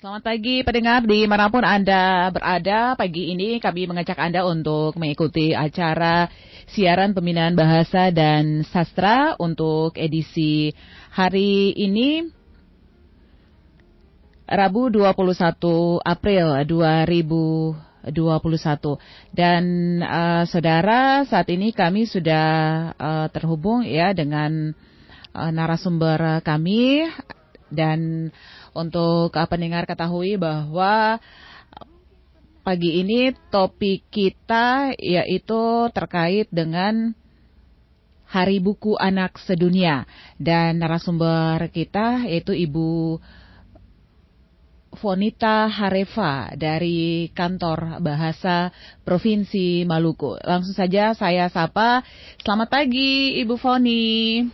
Selamat pagi pendengar di mana pun Anda berada. Pagi ini kami mengajak Anda untuk mengikuti acara siaran pembinaan bahasa dan sastra untuk edisi hari ini Rabu 21 April 2021 dan uh, saudara saat ini kami sudah uh, terhubung ya dengan uh, narasumber kami dan untuk uh, pendengar ketahui bahwa pagi ini topik kita yaitu terkait dengan Hari Buku Anak Sedunia dan narasumber kita yaitu Ibu Fonita Hareva dari Kantor Bahasa Provinsi Maluku. Langsung saja saya sapa. Selamat pagi Ibu Foni.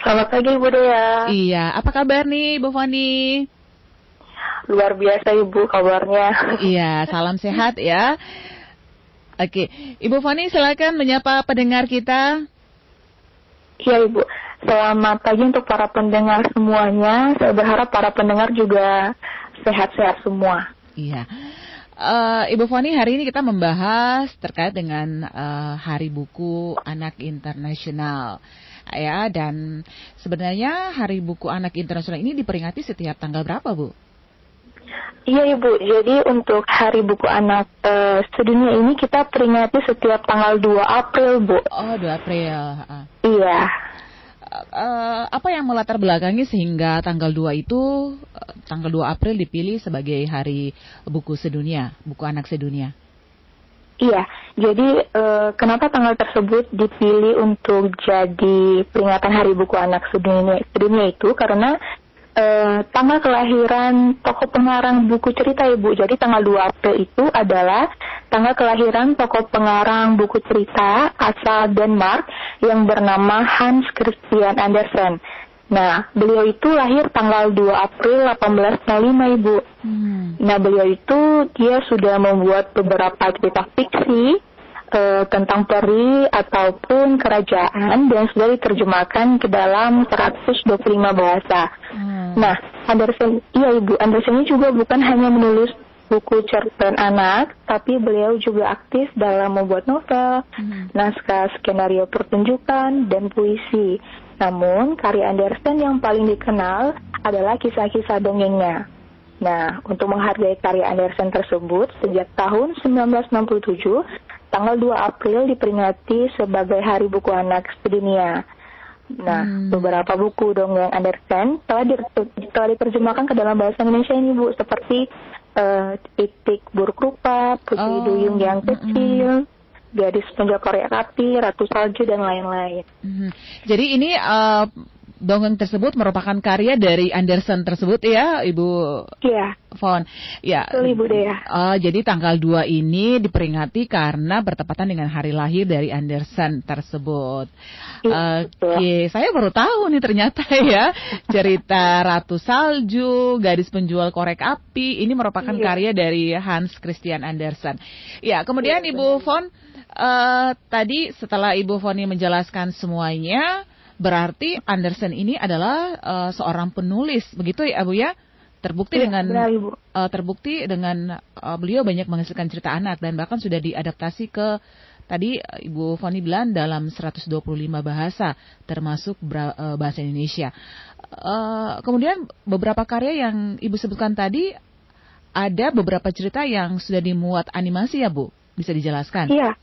Selamat pagi Ibu Dea. Iya, apa kabar nih Ibu Foni? Luar biasa Ibu kabarnya. Iya, salam sehat ya. Oke, Ibu Foni silakan menyapa pendengar kita. Iya Ibu, selamat pagi untuk para pendengar semuanya. Saya berharap para pendengar juga sehat-sehat semua. Iya. Uh, Ibu Foni, hari ini kita membahas terkait dengan uh, Hari Buku Anak Internasional ya dan sebenarnya Hari Buku Anak Internasional ini diperingati setiap tanggal berapa, Bu? Iya Ibu, jadi untuk Hari Buku Anak uh, sedunia ini kita peringati setiap tanggal 2 April, Bu. Oh, 2 April. Uh. Iya. Uh, apa yang melatar belakangi sehingga tanggal 2 itu uh, tanggal 2 April dipilih sebagai Hari Buku Sedunia, Buku Anak Sedunia? Iya, jadi uh, kenapa tanggal tersebut dipilih untuk jadi peringatan Hari Buku Anak Sedunia, sedunia itu karena uh, tanggal kelahiran tokoh pengarang buku cerita Ibu. Jadi tanggal 2 April itu adalah tanggal kelahiran tokoh pengarang buku cerita asal Denmark yang bernama Hans Christian Andersen. Nah, beliau itu lahir tanggal 2 April 1805, Ibu. Hmm. Nah, beliau itu dia sudah membuat beberapa cerita fiksi uh, tentang peri ataupun kerajaan dan sudah diterjemahkan ke dalam 125 bahasa. Hmm. Nah, Andersen, iya Ibu, Andersen ini juga bukan hanya menulis buku cerpen anak, tapi beliau juga aktif dalam membuat novel, hmm. naskah skenario pertunjukan, dan puisi. Namun, karya Andersen yang paling dikenal adalah kisah-kisah dongengnya. Nah, untuk menghargai karya Andersen tersebut, sejak tahun 1967, tanggal 2 April diperingati sebagai Hari Buku Anak Sedunia. Nah, hmm. beberapa buku dongeng Andersen telah, di, telah diterjemahkan ke dalam bahasa Indonesia ini, Bu, seperti uh, Itik Buruk Rupa, Putri oh. Duyung Yang Kecil, hmm gadis penjual Korea Api, Ratu Salju dan lain-lain. Hmm. Jadi ini uh, dongeng tersebut merupakan karya dari Anderson tersebut ya, Ibu Iya. Fon. Ya. Betul, Ibu Dea. Uh, jadi tanggal 2 ini diperingati karena bertepatan dengan hari lahir dari Anderson tersebut. Iya, Oke, okay. saya baru tahu nih ternyata ya cerita Ratu Salju, gadis penjual korek api ini merupakan iya. karya dari Hans Christian Andersen. Ya, kemudian iya, Ibu Fon uh, tadi setelah Ibu Foni menjelaskan semuanya, berarti Anderson ini adalah uh, seorang penulis, begitu ya, Bu ya? Terbukti ya, dengan benar, Ibu. Uh, terbukti dengan uh, beliau banyak menghasilkan cerita anak dan bahkan sudah diadaptasi ke tadi Ibu Foni bilang dalam 125 bahasa termasuk bahasa Indonesia. Uh, kemudian beberapa karya yang Ibu sebutkan tadi ada beberapa cerita yang sudah dimuat animasi ya Bu? Bisa dijelaskan? Iya.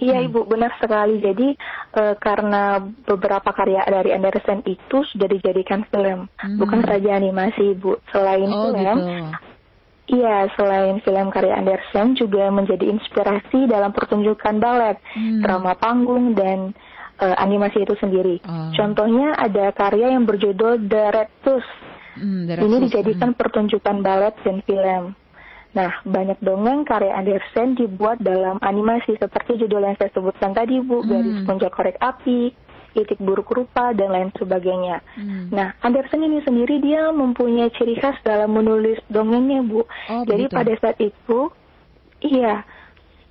Iya hmm. Ibu, benar sekali. Jadi e, karena beberapa karya dari Anderson itu sudah dijadikan film, hmm. bukan saja animasi Ibu. Selain oh, film, gitu. iya selain film karya Anderson juga menjadi inspirasi dalam pertunjukan balet, hmm. drama panggung dan e, animasi itu sendiri. Oh. Contohnya ada karya yang berjudul The Red Tooth. Hmm, Ini dijadikan hmm. pertunjukan balet dan film. Nah, banyak dongeng karya Andersen dibuat dalam animasi seperti judul yang saya sebutkan tadi, Bu, hmm. Garis Puncak Korek Api, Itik Buruk Rupa, dan lain sebagainya. Hmm. Nah, Andersen ini sendiri dia mempunyai ciri khas dalam menulis dongengnya, Bu. Oh, Jadi pada saat itu, iya,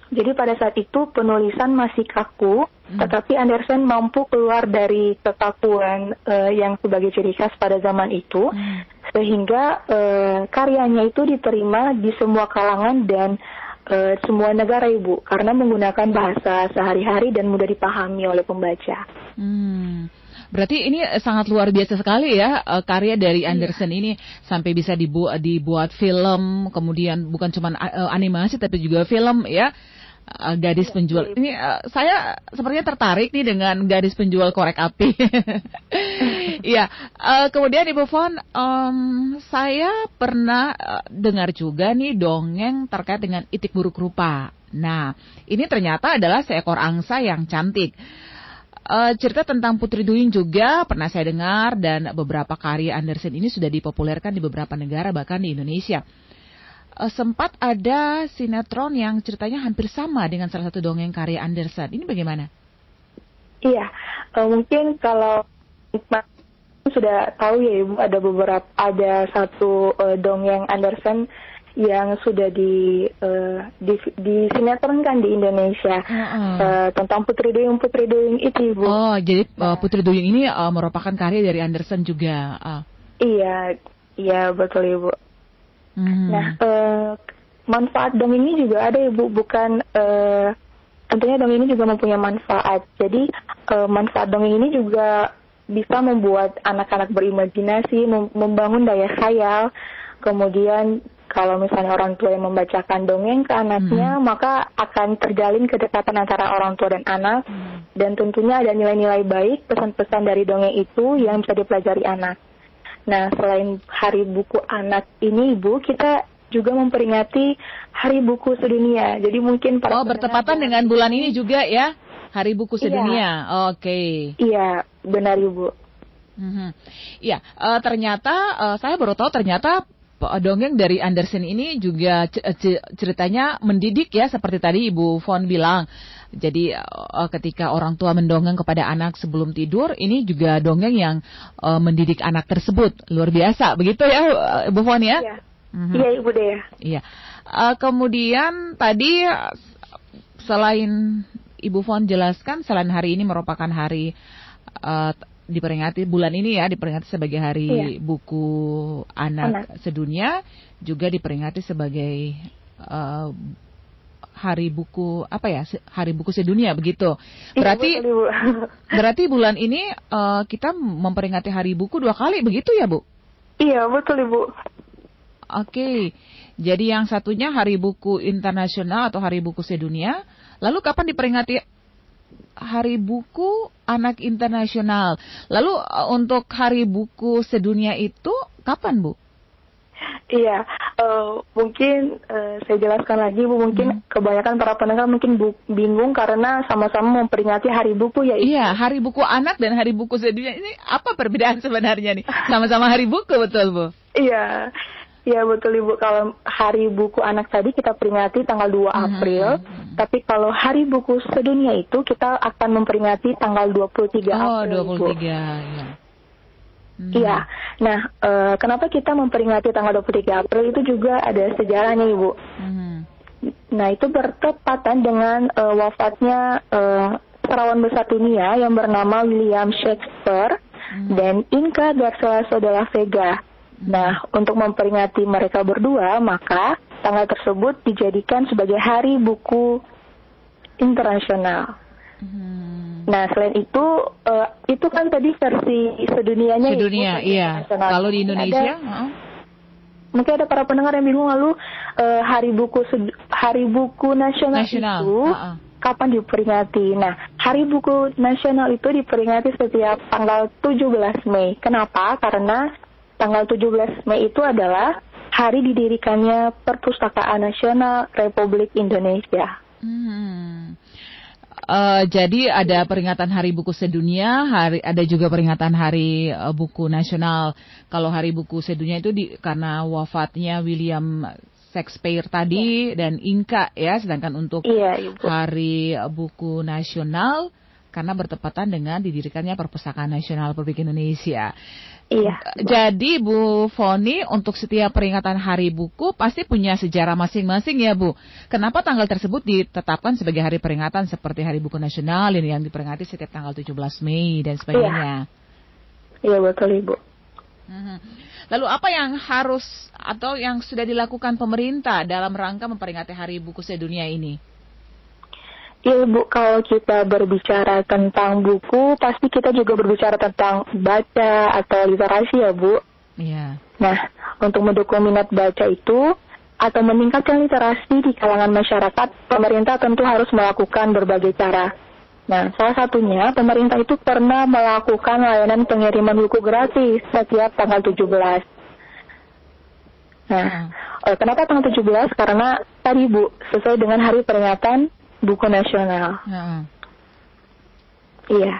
Jadi pada saat itu penulisan masih kaku, hmm. tetapi Andersen mampu keluar dari kekakuan uh, yang sebagai ciri khas pada zaman itu, hmm. sehingga uh, karyanya itu diterima di semua kalangan dan uh, semua negara ibu, karena menggunakan bahasa sehari-hari dan mudah dipahami oleh pembaca. Hmm. Berarti ini sangat luar biasa sekali ya karya dari iya. Anderson ini sampai bisa dibuat dibuat film, kemudian bukan cuma animasi tapi juga film ya uh, gadis penjual ini uh, saya sepertinya tertarik nih dengan gadis penjual korek api. Iya, uh, kemudian Ibu Fon, um, saya pernah uh, dengar juga nih dongeng terkait dengan itik buruk rupa. Nah, ini ternyata adalah seekor angsa yang cantik. Uh, cerita tentang Putri Duyung juga pernah saya dengar dan beberapa karya Andersen ini sudah dipopulerkan di beberapa negara bahkan di Indonesia uh, sempat ada sinetron yang ceritanya hampir sama dengan salah satu dongeng karya Andersen. Ini bagaimana? Iya, uh, mungkin kalau sudah tahu ya ibu ada beberapa ada satu uh, dongeng Andersen yang sudah di uh, di, di sinetronkan di Indonesia uh -uh. Uh, tentang Putri Duyung Putri Duyung itu ibu. Oh jadi uh, Putri Duyung ini uh, merupakan karya dari Andersen juga. Uh. Iya iya betul ibu. Hmm. Nah, uh, manfaat dong ini juga ada ibu, bukan uh, tentunya dong ini juga mempunyai manfaat. Jadi uh, manfaat dongeng ini juga bisa membuat anak-anak berimajinasi, membangun daya khayal. Kemudian kalau misalnya orang tua yang membacakan dongeng ke anaknya, hmm. maka akan terjalin kedekatan antara orang tua dan anak. Hmm. Dan tentunya ada nilai-nilai baik, pesan-pesan dari dongeng itu yang bisa dipelajari anak. Nah, selain Hari Buku Anak ini, Ibu, kita juga memperingati Hari Buku Sedunia. Jadi mungkin para Oh, bertepatan dengan bulan ini juga ya, Hari Buku iya. Sedunia. Iya. Oke. Okay. Iya, benar Ibu. Mm-hmm. Iya, uh, ternyata uh, saya baru tahu ternyata dongeng dari Andersen ini juga ceritanya mendidik ya seperti tadi Ibu Fon bilang. Jadi uh, ketika orang tua mendongeng kepada anak sebelum tidur, ini juga dongeng yang uh, mendidik anak tersebut. Luar biasa, begitu ya Ibu Fon ya? Iya, mm-hmm. iya Ibu deh. Iya. Uh, kemudian tadi selain Ibu Fon jelaskan, selain hari ini merupakan hari uh, diperingati bulan ini ya diperingati sebagai hari iya. buku anak, anak. sedunia juga diperingati sebagai uh, hari buku apa ya hari buku sedunia begitu. Iya, berarti iya, berarti bulan ini uh, kita memperingati hari buku dua kali begitu ya bu? Iya betul ibu. Oke. Okay. jadi yang satunya hari buku internasional atau hari buku sedunia lalu kapan diperingati Hari Buku Anak Internasional. Lalu eh, untuk Hari Buku Sedunia itu kapan, Bu? Iya, uh, mungkin uh, saya jelaskan lagi Bu. Mungkin hmm. kebanyakan para pendengar mungkin bu bingung karena sama-sama memperingati Hari Buku ya. Iya, Hari Buku Anak dan Hari Buku Sedunia ini apa perbedaan sebenarnya nih? Sama-sama Hari Buku betul Bu? Iya. Iya betul Ibu, kalau hari buku anak tadi kita peringati tanggal 2 mm-hmm. April, mm-hmm. tapi kalau hari buku sedunia itu kita akan memperingati tanggal 23 oh, April. Oh, 23 ya. Hmm. Iya. Nah, e, kenapa kita memperingati tanggal 23 April itu juga ada sejarahnya Ibu. Hmm. Nah, itu bertepatan dengan e, wafatnya e, serawan besar dunia yang bernama William Shakespeare hmm. dan Inca Garcilaso de la Vega. Nah, untuk memperingati mereka berdua, maka tanggal tersebut dijadikan sebagai Hari Buku Internasional. Hmm. Nah, selain itu, uh, itu kan tadi versi sedunianya. Sedunia, iya. Kalau di Indonesia, ada, uh. mungkin ada para pendengar yang bingung lalu uh, Hari Buku Hari Buku Nasional, Nasional. itu. Uh -uh kapan diperingati. Nah, Hari Buku Nasional itu diperingati setiap tanggal 17 Mei. Kenapa? Karena tanggal 17 Mei itu adalah hari didirikannya Perpustakaan Nasional Republik Indonesia. Hmm. Uh, jadi ada peringatan Hari Buku Sedunia, hari ada juga peringatan Hari uh, Buku Nasional. Kalau Hari Buku Sedunia itu di, karena wafatnya William Shakespeare tadi ya. dan Inka ya, sedangkan untuk ya, Hari Buku Nasional karena bertepatan dengan didirikannya Perpustakaan Nasional Republik Indonesia. Iya. Jadi Bu Foni untuk setiap peringatan Hari Buku pasti punya sejarah masing-masing ya Bu. Kenapa tanggal tersebut ditetapkan sebagai hari peringatan seperti Hari Buku Nasional ini yang diperingati setiap tanggal 17 Mei dan sebagainya? Iya, iya betul Ibu. Mhm. Lalu apa yang harus atau yang sudah dilakukan pemerintah dalam rangka memperingati Hari Buku Sedunia ini? Ya Bu, kalau kita berbicara tentang buku, pasti kita juga berbicara tentang baca atau literasi ya Bu. Iya. Nah, untuk mendukung minat baca itu atau meningkatkan literasi di kalangan masyarakat, pemerintah tentu harus melakukan berbagai cara. Nah, salah satunya pemerintah itu pernah melakukan layanan pengiriman buku gratis setiap tanggal 17. Nah, hmm. kenapa tanggal 17? Karena tadi Bu, sesuai dengan hari peringatan buku nasional. Hmm. Iya.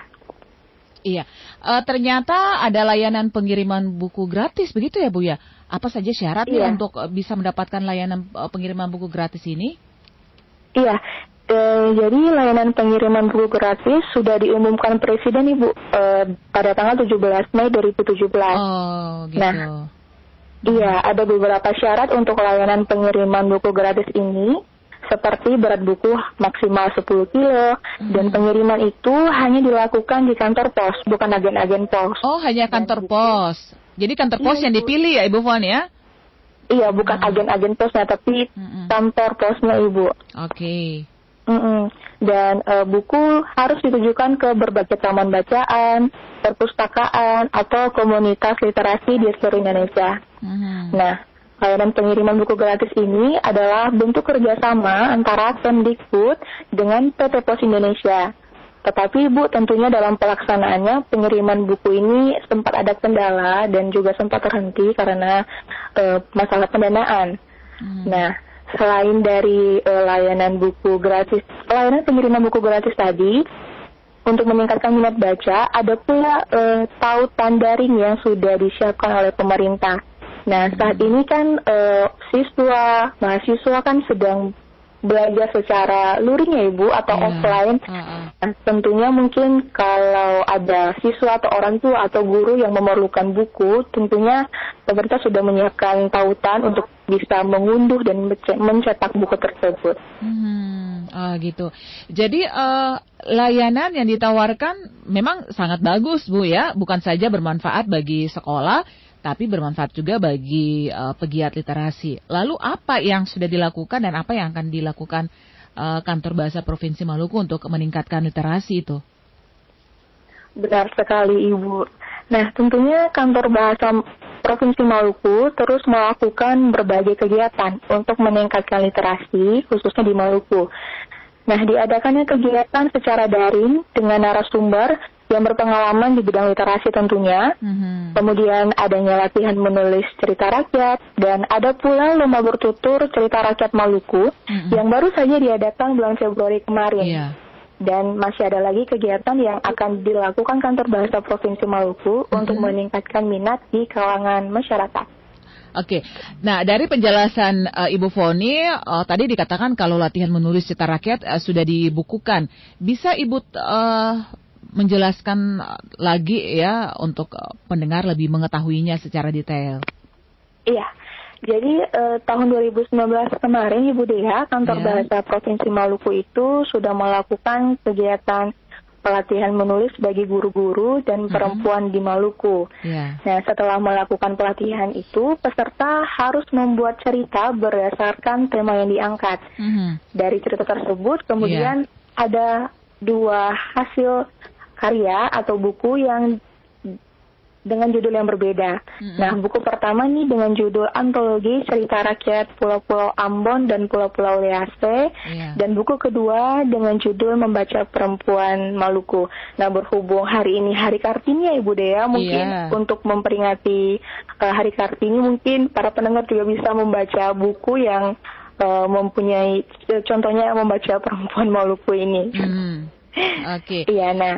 Iya. Uh, ternyata ada layanan pengiriman buku gratis, begitu ya Bu ya? Apa saja syaratnya iya. untuk uh, bisa mendapatkan layanan uh, pengiriman buku gratis ini? Iya. E, jadi layanan pengiriman buku gratis sudah diumumkan Presiden Ibu e, pada tanggal 17 Mei 2017. Oh, gitu. Nah, iya, ada beberapa syarat untuk layanan pengiriman buku gratis ini seperti berat buku maksimal 10 kilo hmm. dan pengiriman itu hanya dilakukan di kantor pos, bukan agen-agen pos. Oh, hanya kantor dan pos. Jadi kantor pos iya, yang dipilih ya Ibu Fon ya? Iya, bukan hmm. agen-agen posnya tapi hmm. kantor posnya Ibu. Oke. Okay. Mm -mm. Dan uh, buku harus ditujukan ke berbagai taman bacaan, perpustakaan, atau komunitas literasi di seluruh Indonesia. Mm -hmm. Nah, Layanan pengiriman buku gratis ini adalah bentuk kerjasama antara Kemdikbud dengan PT Pos Indonesia. Tetapi Ibu tentunya dalam pelaksanaannya pengiriman buku ini sempat ada kendala dan juga sempat terhenti karena e, masalah pendanaan. Hmm. Nah, selain dari e, layanan buku gratis, layanan pengiriman buku gratis tadi, untuk meningkatkan minat baca, ada pula e, tautan daring yang sudah disiapkan oleh pemerintah. Nah, saat ini kan uh, siswa, mahasiswa kan sedang belajar secara luring ya Ibu atau yeah. offline. Uh -uh. Nah, tentunya mungkin kalau ada siswa atau orang tua atau guru yang memerlukan buku, tentunya pemerintah sudah menyiapkan tautan untuk bisa mengunduh dan mencetak buku tersebut. Hmm, ah, gitu. Jadi uh, layanan yang ditawarkan memang sangat bagus Bu ya, bukan saja bermanfaat bagi sekolah tapi bermanfaat juga bagi uh, pegiat literasi. Lalu apa yang sudah dilakukan dan apa yang akan dilakukan uh, kantor bahasa Provinsi Maluku untuk meningkatkan literasi itu? Benar sekali Ibu. Nah, tentunya kantor bahasa Provinsi Maluku terus melakukan berbagai kegiatan untuk meningkatkan literasi, khususnya di Maluku. Nah, diadakannya kegiatan secara daring dengan narasumber yang berpengalaman di bidang literasi tentunya. Mm-hmm. Kemudian adanya latihan menulis cerita rakyat dan ada pula lomba bertutur cerita rakyat Maluku mm-hmm. yang baru saja diadakan bulan Februari kemarin. Yeah. Dan masih ada lagi kegiatan yang akan dilakukan kantor bahasa Provinsi Maluku mm-hmm. untuk meningkatkan minat di kalangan masyarakat. Oke, okay. nah dari penjelasan uh, Ibu Foni uh, tadi dikatakan kalau latihan menulis cerita rakyat uh, sudah dibukukan. Bisa Ibu uh, menjelaskan lagi ya untuk pendengar lebih mengetahuinya secara detail. Iya. Jadi eh, tahun 2019 kemarin Ibu Dea, Kantor yeah. Bahasa Provinsi Maluku itu sudah melakukan kegiatan pelatihan menulis bagi guru-guru dan mm-hmm. perempuan di Maluku. Yeah. Nah, setelah melakukan pelatihan itu, peserta harus membuat cerita berdasarkan tema yang diangkat. Mm-hmm. Dari cerita tersebut, kemudian yeah. ada dua hasil karya atau buku yang dengan judul yang berbeda. Mm-hmm. Nah, buku pertama nih dengan judul Antologi Cerita Rakyat Pulau-Pulau Ambon dan Pulau-Pulau Lease. Yeah. Dan buku kedua dengan judul Membaca Perempuan Maluku. Nah, berhubung hari ini Hari Kartini ya Ibu Dea, mungkin yeah. untuk memperingati uh, Hari Kartini mungkin para pendengar juga bisa membaca buku yang uh, mempunyai contohnya membaca Perempuan Maluku ini. Mm. Oke. Okay. Iya, nah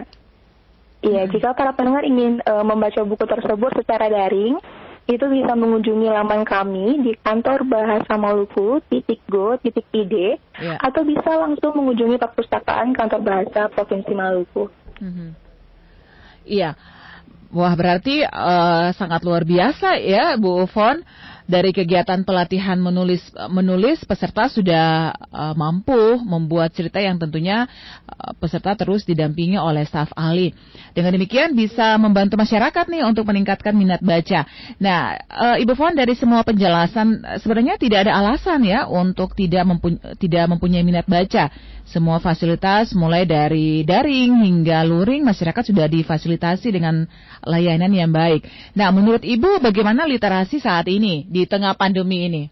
Iya, hmm. jika para pendengar ingin uh, membaca buku tersebut secara daring, itu bisa mengunjungi laman kami di kantor bahasa Maluku titik go titik id yeah. atau bisa langsung mengunjungi perpustakaan kantor bahasa provinsi Maluku. Mm-hmm. Iya, Wah, berarti uh, sangat luar biasa ya, Bu Fon. Dari kegiatan pelatihan menulis menulis peserta sudah uh, mampu membuat cerita yang tentunya uh, peserta terus didampingi oleh staf ahli. Dengan demikian bisa membantu masyarakat nih untuk meningkatkan minat baca. Nah, uh, Ibu Fon dari semua penjelasan sebenarnya tidak ada alasan ya untuk tidak mempu tidak mempunyai minat baca. Semua fasilitas mulai dari daring hingga luring masyarakat sudah difasilitasi dengan layanan yang baik. Nah, menurut Ibu bagaimana literasi saat ini di tengah pandemi ini?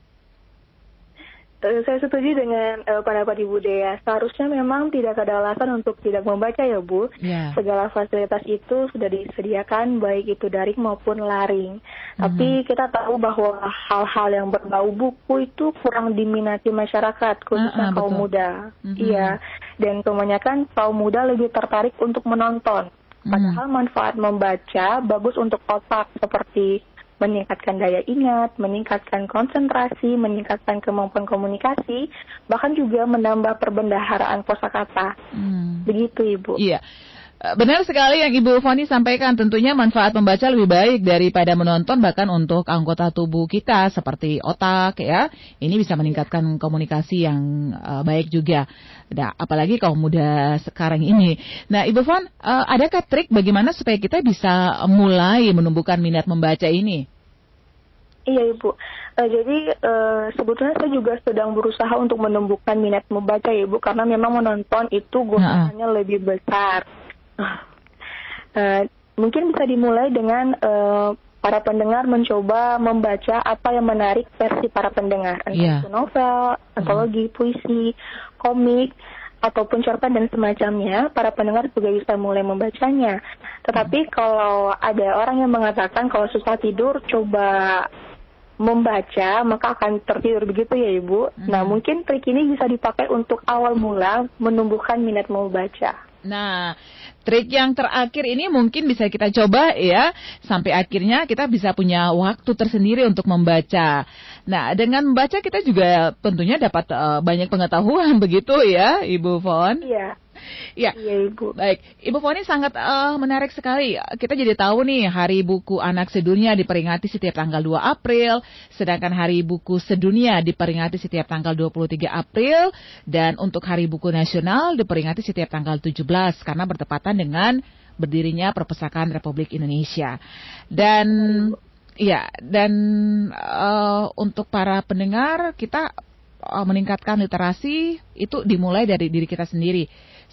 Saya setuju dengan uh, pendapat Ibu Dea. Seharusnya memang tidak ada alasan untuk tidak membaca ya Bu. Yeah. Segala fasilitas itu sudah disediakan baik itu daring maupun laring. Mm-hmm. Tapi kita tahu bahwa hal-hal yang berbau buku itu kurang diminati masyarakat khususnya uh, uh, kaum betul. muda. Mm-hmm. Iya. Dan kebanyakan kaum muda lebih tertarik untuk menonton. Mm. Padahal manfaat membaca bagus untuk otak seperti meningkatkan daya ingat, meningkatkan konsentrasi, meningkatkan kemampuan komunikasi, bahkan juga menambah perbendaharaan kosakata. Hmm. Begitu, Ibu. Iya. Eh, benar sekali yang Ibu Foni sampaikan, tentunya manfaat membaca lebih baik daripada menonton bahkan untuk anggota tubuh kita seperti otak ya. Ini bisa meningkatkan komunikasi yang uh, baik juga. Nah, apalagi kaum muda sekarang ini. Nah, Ibu Fon, uh, adakah trik bagaimana supaya kita bisa mulai menumbuhkan minat membaca ini? Iya Ibu, uh, jadi uh, sebetulnya saya juga sedang berusaha untuk menumbuhkan minat membaca ya Ibu, karena memang menonton itu godaannya nah. lebih besar. Uh, mungkin bisa dimulai dengan uh, para pendengar mencoba membaca apa yang menarik versi para pendengar, entah yeah. itu novel, antologi, hmm. puisi, komik, ataupun cerpen dan semacamnya, para pendengar juga bisa mulai membacanya. Tetapi hmm. kalau ada orang yang mengatakan kalau susah tidur, coba membaca maka akan tertidur begitu ya ibu. Hmm. Nah mungkin trik ini bisa dipakai untuk awal mula menumbuhkan minat membaca. Nah, trik yang terakhir ini mungkin bisa kita coba ya, sampai akhirnya kita bisa punya waktu tersendiri untuk membaca. Nah, dengan membaca kita juga tentunya dapat uh, banyak pengetahuan begitu ya, Ibu Fon? Iya. Ya, iya Ibu. Baik, Ibu Foni sangat uh, menarik sekali. Kita jadi tahu nih Hari Buku Anak Sedunia diperingati setiap tanggal 2 April, sedangkan Hari Buku Sedunia diperingati setiap tanggal 23 April dan untuk Hari Buku Nasional diperingati setiap tanggal 17 karena bertepatan dengan berdirinya Perpustakaan Republik Indonesia. Dan ya, dan uh, untuk para pendengar kita uh, meningkatkan literasi itu dimulai dari diri kita sendiri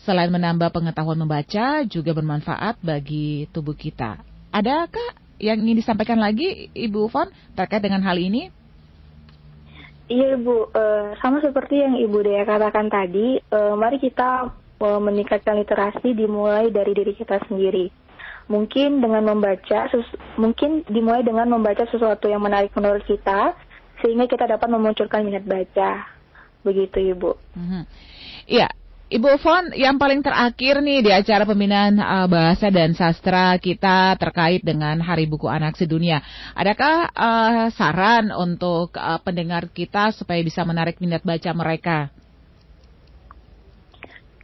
Selain menambah pengetahuan membaca, juga bermanfaat bagi tubuh kita. Adakah yang ingin disampaikan lagi, Ibu Fon, terkait dengan hal ini? Iya, Ibu. Uh, sama seperti yang Ibu Dea katakan tadi, uh, mari kita uh, meningkatkan literasi dimulai dari diri kita sendiri. Mungkin dengan membaca, mungkin dimulai dengan membaca sesuatu yang menarik menurut kita, sehingga kita dapat memunculkan minat baca. Begitu, Ibu. Mm -hmm. Ibu Fon, yang paling terakhir nih di acara pembinaan uh, bahasa dan sastra kita terkait dengan Hari Buku Anak Sedunia. Adakah uh, saran untuk uh, pendengar kita supaya bisa menarik minat baca mereka?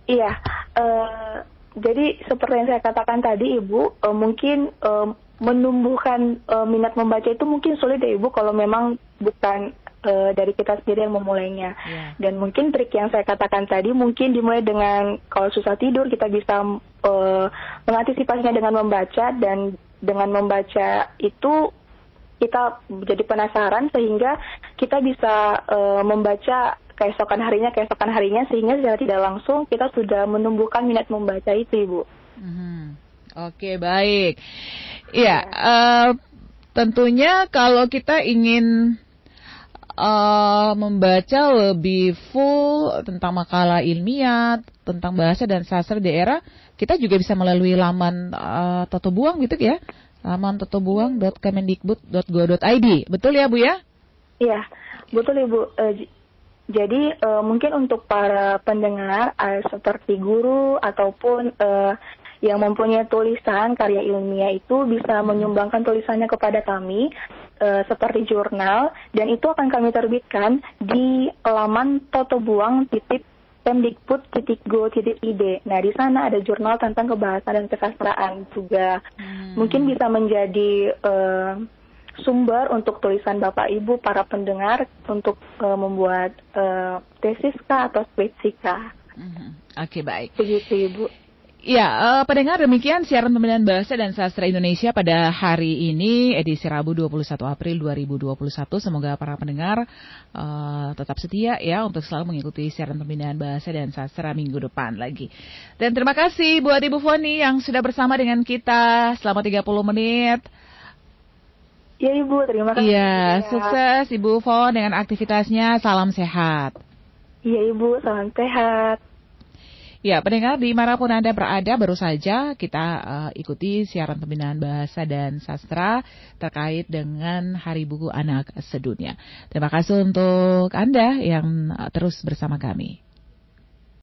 Iya, uh, jadi seperti yang saya katakan tadi, Ibu, uh, mungkin uh, menumbuhkan uh, minat membaca itu mungkin sulit ya Ibu kalau memang bukan uh, dari kita sendiri yang memulainya. Yeah. Dan mungkin trik yang saya katakan tadi mungkin dimulai dengan kalau susah tidur kita bisa uh, mengantisipasinya dengan membaca dan dengan membaca itu kita menjadi penasaran sehingga kita bisa uh, membaca keesokan harinya keesokan harinya sehingga secara tidak langsung kita sudah menumbuhkan minat membaca itu ibu. Mm -hmm. Oke baik. Iya, uh, tentunya kalau kita ingin uh, membaca lebih full tentang makalah ilmiah, tentang bahasa dan sastra daerah, kita juga bisa melalui laman uh, Toto Buang gitu ya. Laman totobuang.kemendikbud.go.id. Betul ya, Bu ya? Iya, betul Ibu. Uh, jadi uh, mungkin untuk para pendengar uh, seperti guru ataupun uh, yang mempunyai tulisan karya ilmiah itu bisa menyumbangkan tulisannya kepada kami e, seperti jurnal dan itu akan kami terbitkan di laman totobuang titik. Nah, di sana ada jurnal tentang kebahasaan dan kesastraan juga. Hmm. Mungkin bisa menjadi uh, sumber untuk tulisan Bapak Ibu para pendengar untuk uh, membuat uh, tesis kah atau skripsi kah. Hmm. Oke, okay, baik. Begitu, Ibu. Ya, uh, pendengar demikian siaran pembinaan bahasa dan sastra Indonesia pada hari ini edisi Rabu 21 April 2021. Semoga para pendengar uh, tetap setia ya untuk selalu mengikuti siaran pembinaan bahasa dan sastra minggu depan lagi. Dan terima kasih buat Ibu Foni yang sudah bersama dengan kita selama 30 menit. Ya Ibu, terima kasih. Iya, sukses Ibu Fon dengan aktivitasnya. Salam sehat. Iya Ibu, salam sehat. Ya, pendengar di mana pun Anda berada, baru saja kita uh, ikuti siaran pembinaan bahasa dan sastra terkait dengan Hari Buku Anak Sedunia. Terima kasih untuk Anda yang uh, terus bersama kami.